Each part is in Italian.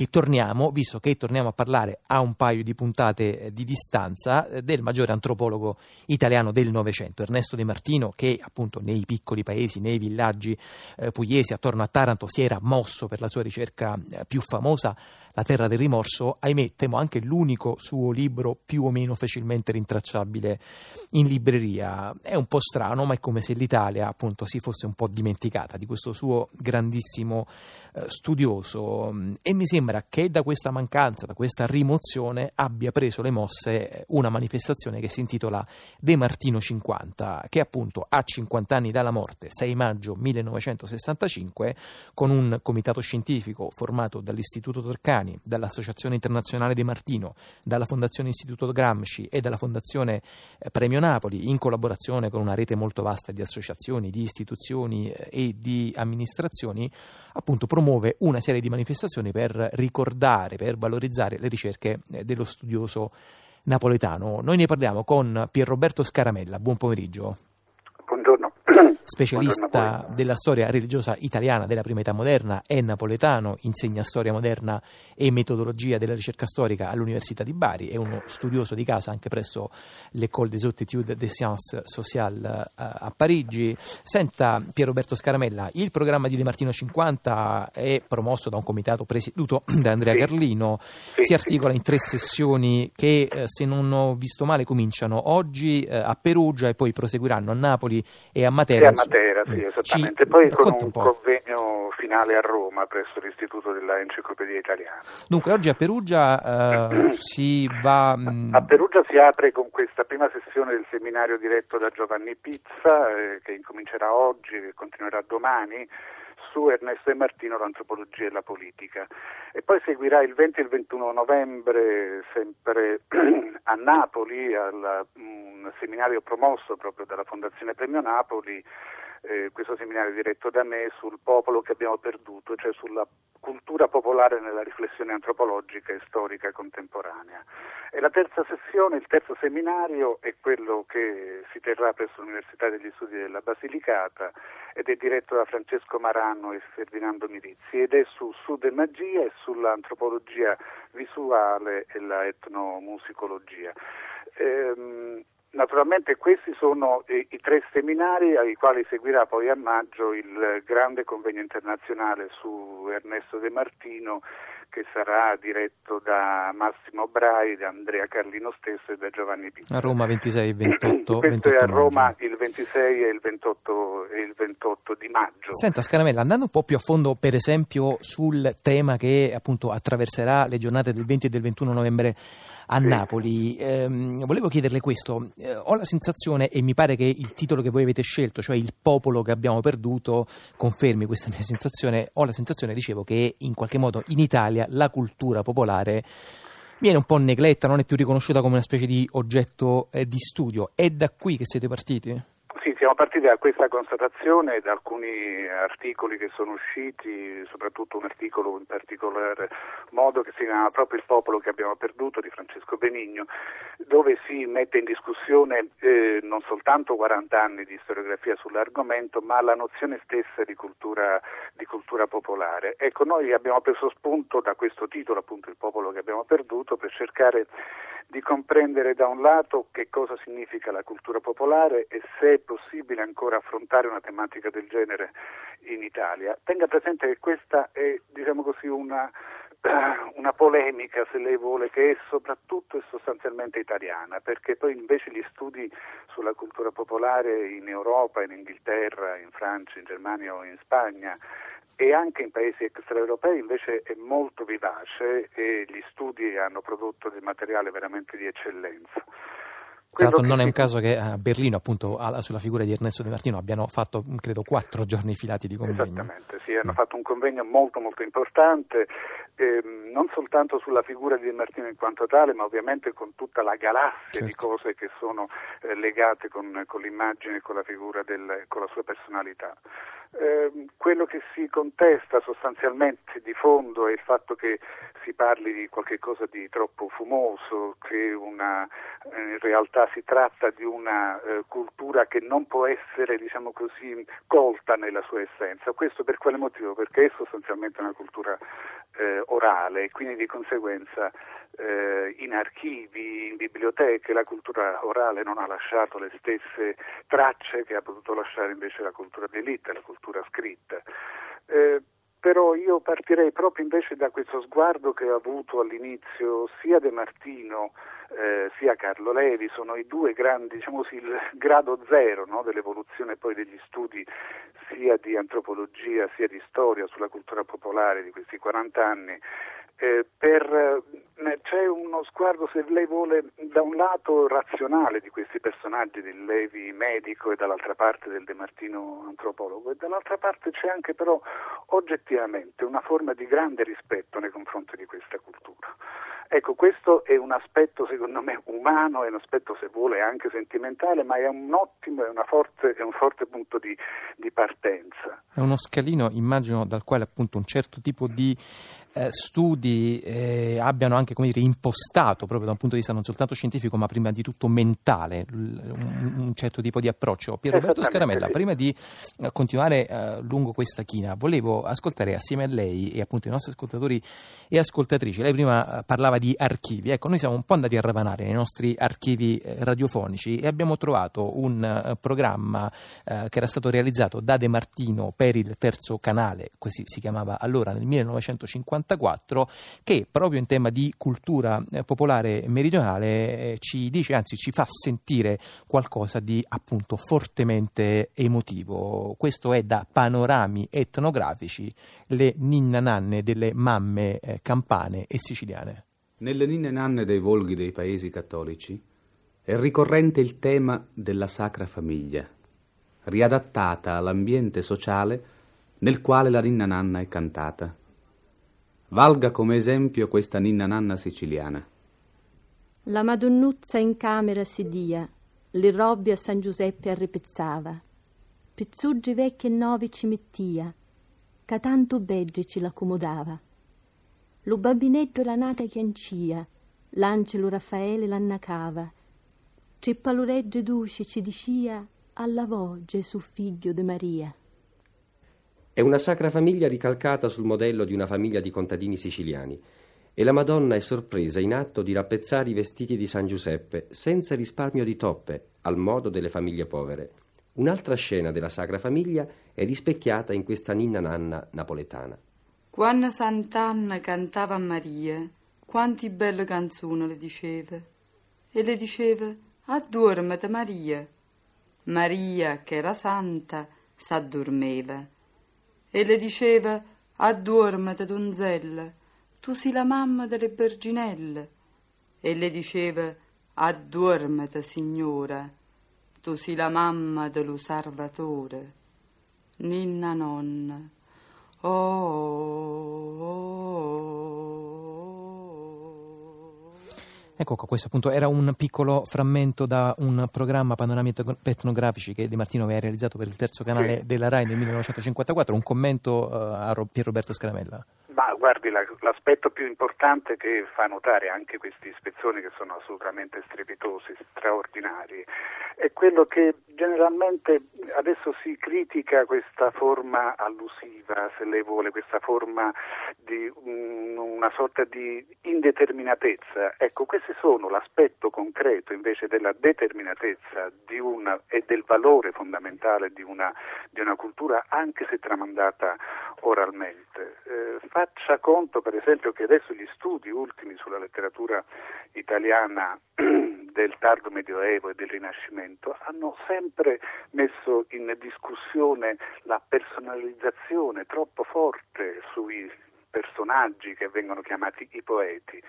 E torniamo, visto che torniamo a parlare a un paio di puntate eh, di distanza, eh, del maggiore antropologo italiano del Novecento, Ernesto De Martino, che appunto nei piccoli paesi, nei villaggi eh, pugliesi attorno a Taranto si era mosso per la sua ricerca eh, più famosa, La terra del rimorso, ahimè temo anche l'unico suo libro più o meno facilmente rintracciabile in libreria. È un po' strano, ma è come se l'Italia appunto si fosse un po' dimenticata di questo suo grandissimo eh, studioso e mi sembra che da questa mancanza, da questa rimozione, abbia preso le mosse una manifestazione che si intitola De Martino 50, che appunto a 50 anni dalla morte, 6 maggio 1965, con un comitato scientifico formato dall'Istituto Torcani, dall'Associazione Internazionale De Martino, dalla Fondazione Istituto Gramsci e dalla Fondazione eh, Premio Napoli, in collaborazione con una rete molto vasta di associazioni, di istituzioni eh, e di amministrazioni, appunto promuove una serie di manifestazioni per ricordare, per valorizzare le ricerche eh, dello studioso napoletano. Noi ne parliamo con Pierroberto Scaramella. Buon pomeriggio. Specialista della storia religiosa italiana della prima età moderna, è napoletano, insegna storia moderna e metodologia della ricerca storica all'Università di Bari, è uno studioso di casa anche presso l'École des Hautes des Sciences Sociales eh, a Parigi. Senta Pier Roberto Scaramella, il programma di De Martino 50 è promosso da un comitato presieduto da Andrea sì. Carlino, sì, si articola sì. in tre sessioni che eh, se non ho visto male cominciano oggi eh, a Perugia e poi proseguiranno a Napoli e a Matera Matera, sì, esattamente. Ci Poi con un, un convegno finale a Roma presso l'Istituto della Enciclopedia Italiana. Dunque, oggi a Perugia eh, si va. Mm, a Perugia si apre con questa prima sessione del seminario diretto da Giovanni Pizza, eh, che incomincerà oggi e continuerà domani su Ernesto e Martino l'antropologia e la politica. E poi seguirà il 20 e il 21 novembre, sempre a Napoli, al um, seminario promosso proprio dalla Fondazione Premio Napoli, eh, questo seminario diretto da me sul popolo che abbiamo perduto, cioè sulla cultura popolare nella riflessione antropologica e storica contemporanea. E la terza sessione, il terzo seminario, è quello che si terrà presso l'Università degli Studi della Basilicata ed è diretto da Francesco Maranno e Ferdinando Mirizzi ed è su Sud e Magia e sull'antropologia visuale e la etnomusicologia. Ehm, Naturalmente questi sono i, tre seminari ai quali seguirà poi a maggio il grande convegno internazionale su Ernesto De Martino che sarà diretto da Massimo Brai, da Andrea Carlino stesso e da Giovanni Pizzoli. A Roma 26 e 28 Questo 28 è a Roma maggio. il 26 e il 28, e il 28 di maggio. Senta Scaramella, andando un po' più a fondo per esempio sul tema che appunto attraverserà le giornate del 20 e del 21 novembre a sì. Napoli, ehm, volevo chiederle questo, eh, ho la sensazione e mi pare che il titolo che voi avete scelto, cioè il popolo che abbiamo perduto, confermi questa mia sensazione, ho la sensazione, dicevo, che in qualche modo in Italia Italia la cultura popolare viene un po' negletta, non è più riconosciuta come una specie di oggetto eh, di studio. È da qui che siete partiti? Siamo partiti da questa constatazione e da alcuni articoli che sono usciti, soprattutto un articolo in particolar modo che si chiama proprio Il popolo che abbiamo perduto di Francesco Benigno, dove si mette in discussione eh, non soltanto 40 anni di storiografia sull'argomento, ma la nozione stessa di cultura, di cultura popolare. Ecco, noi abbiamo preso spunto da questo titolo, appunto Il popolo che abbiamo perduto, per cercare di comprendere da un lato che cosa significa la cultura popolare e se possibile ancora affrontare una tematica del genere in Italia. Tenga presente che questa è, diciamo così, una, una polemica, se lei vuole, che è soprattutto e sostanzialmente italiana, perché poi invece gli studi sulla cultura popolare in Europa, in Inghilterra, in Francia, in Germania o in Spagna e anche in paesi extraeuropei invece è molto vivace e gli studi hanno prodotto del materiale veramente di eccellenza. Tra l'altro non è un caso che a Berlino, appunto, sulla figura di Ernesto De Martino abbiano fatto, credo, quattro giorni filati di convegno. Esattamente, sì, hanno fatto un convegno molto molto importante, ehm, non soltanto sulla figura di De Martino in quanto tale, ma ovviamente con tutta la galassia certo. di cose che sono eh, legate con, con l'immagine e con la figura del, con la sua personalità. Eh, quello che si contesta sostanzialmente di fondo è il fatto che si parli di qualcosa di troppo fumoso, che una, eh, in realtà si tratta di una eh, cultura che non può essere, diciamo così, colta nella sua essenza. Questo per quale motivo? Perché è sostanzialmente una cultura eh, orale e quindi di conseguenza eh, in archivi, in biblioteche, la cultura orale non ha lasciato le stesse tracce che ha potuto lasciare invece la cultura d'elite, la cultura scritta. Eh, però io partirei proprio invece da questo sguardo che ho avuto all'inizio sia De Martino eh, sia Carlo Levi, sono i due grandi, diciamo così, il grado zero no, dell'evoluzione poi degli studi sia di antropologia sia di storia sulla cultura popolare di questi 40 anni. Eh, per, eh, c'è uno sguardo, se lei vuole, da un lato razionale di questi personaggi, del Levi medico e dall'altra parte del De Martino antropologo, e dall'altra parte c'è anche però oggettivamente una forma di grande rispetto nei confronti di questa cultura. Ecco, questo è un aspetto secondo me umano, è un aspetto se vuole anche sentimentale, ma è un ottimo, è, forte, è un forte punto di, di, partenza. È uno scalino, immagino, dal quale appunto un certo tipo di eh, studi eh, abbiano anche come dire, impostato, proprio da un punto di vista non soltanto scientifico, ma prima di tutto mentale, un, un certo tipo di approccio. Pier Roberto Scaramella, sì. prima di eh, continuare eh, lungo questa china, volevo ascoltare assieme a lei e appunto i nostri ascoltatori e ascoltatrici. Lei prima eh, parlava di archivi. Ecco, noi siamo un po' andati a ravanare nei nostri archivi radiofonici e abbiamo trovato un programma che era stato realizzato da De Martino per il terzo canale, così si chiamava allora nel 1954, che proprio in tema di cultura eh, popolare meridionale eh, ci dice, anzi ci fa sentire qualcosa di appunto fortemente emotivo. Questo è da panorami etnografici, le ninna nanne delle mamme eh, campane e siciliane. Nelle ninne nanne dei volghi dei paesi cattolici è ricorrente il tema della sacra famiglia, riadattata all'ambiente sociale nel quale la ninna nanna è cantata. Valga come esempio questa ninna nanna siciliana. La Madonnuzza in camera si dia, le robbie a San Giuseppe arrepezzava, pizzuggi vecchi e nuovi ci mettia, ca tanto begge ci l'accomodava. Lo bambinetto la nata chiancia, l'angelo Raffaele l'annacava. Cippa lo regge duce ci dicia, alla vo Gesù figlio de Maria. È una sacra famiglia ricalcata sul modello di una famiglia di contadini siciliani e la Madonna è sorpresa in atto di rappezzare i vestiti di San Giuseppe senza risparmio di toppe, al modo delle famiglie povere. Un'altra scena della Sacra Famiglia è rispecchiata in questa ninna nanna napoletana. Quando Sant'Anna cantava a Maria, quanti belle canzoni le diceva. E le diceva, addormete Maria. Maria, che era santa, s'addormeva. E le diceva, addormete donzella, tu sei la mamma delle Berginelle. E le diceva, addormete signora, tu sei la mamma dello Salvatore. Ninna nonna. Oh, oh, oh, ecco qua, questo appunto era un piccolo frammento da un programma Panorami etnografici che Di Martino aveva realizzato per il terzo canale sì. della RAI nel 1954, un commento uh, a Pier Roberto Scaramella. Guardi, la, l'aspetto più importante che fa notare anche queste ispezioni che sono assolutamente strepitosi, straordinari, è quello che generalmente adesso si critica questa forma allusiva, se lei vuole, questa forma di um, una sorta di indeterminatezza. Ecco, questi sono l'aspetto concreto invece della determinatezza una, e del valore fondamentale di una, di una cultura, anche se tramandata oralmente. Eh, faccia conto, per esempio, che adesso gli studi ultimi sulla letteratura italiana del tardo medioevo e del rinascimento hanno sempre messo in discussione la personalizzazione troppo forte sui personaggi che vengono chiamati i poeti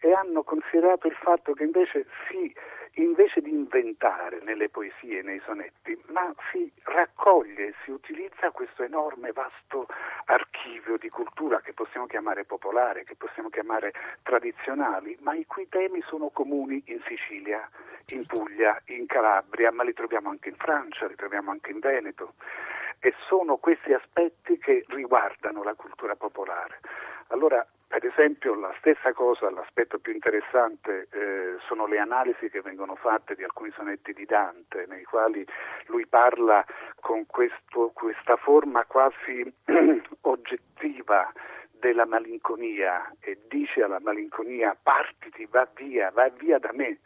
e hanno considerato il fatto che invece si invece di inventare nelle poesie e nei sonetti, ma si raccoglie, si utilizza questo enorme, vasto archivio di cultura che possiamo chiamare popolare, che possiamo chiamare tradizionali, ma i cui temi sono comuni in Sicilia, in Puglia, in Calabria, ma li troviamo anche in Francia, li troviamo anche in Veneto. E sono questi aspetti che riguardano la cultura popolare. Allora, per esempio, la stessa cosa, l'aspetto più interessante eh, sono le analisi che vengono fatte di alcuni sonetti di Dante, nei quali lui parla con questo, questa forma quasi oggettiva della malinconia e dice alla malinconia partiti, va via, va via da me,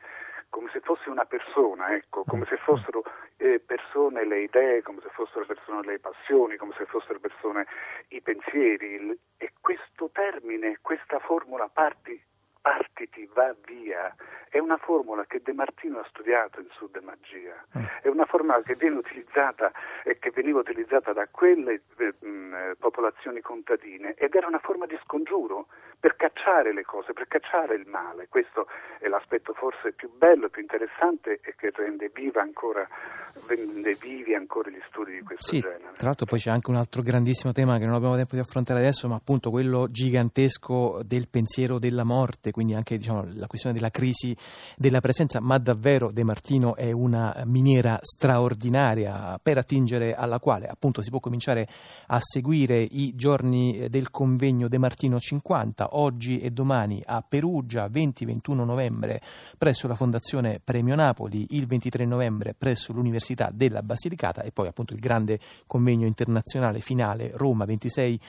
come se fosse una persona, ecco, come se fossero eh, persone le idee, come se fossero persone le passioni, come se fossero persone i pensieri. E questo termine, questa formula parti, partiti, va via, è una formula che De Martino ha studiato in Sud Magia, mm. è una formula che viene utilizzata e che veniva utilizzata da quelle eh, popolazioni contadine ed era una forma di scongiuro per cacciare le cose, per cacciare il male. Questo è l'aspetto forse più bello, più interessante e che rende viva ancora, rende vivi ancora gli studi di questo sì, genere. Tra l'altro poi c'è anche un altro grandissimo tema che non abbiamo tempo di affrontare adesso, ma appunto quello gigantesco del pensiero della morte, quindi anche diciamo, la questione della crisi della presenza, ma davvero De Martino è una miniera straordinaria per attingere alla quale appunto si può cominciare a seguire i giorni del convegno De Martino 50, e domani a Perugia, 20-21 novembre presso la Fondazione Premio Napoli, il 23 novembre presso l'Università della Basilicata e poi appunto il grande convegno internazionale finale Roma 26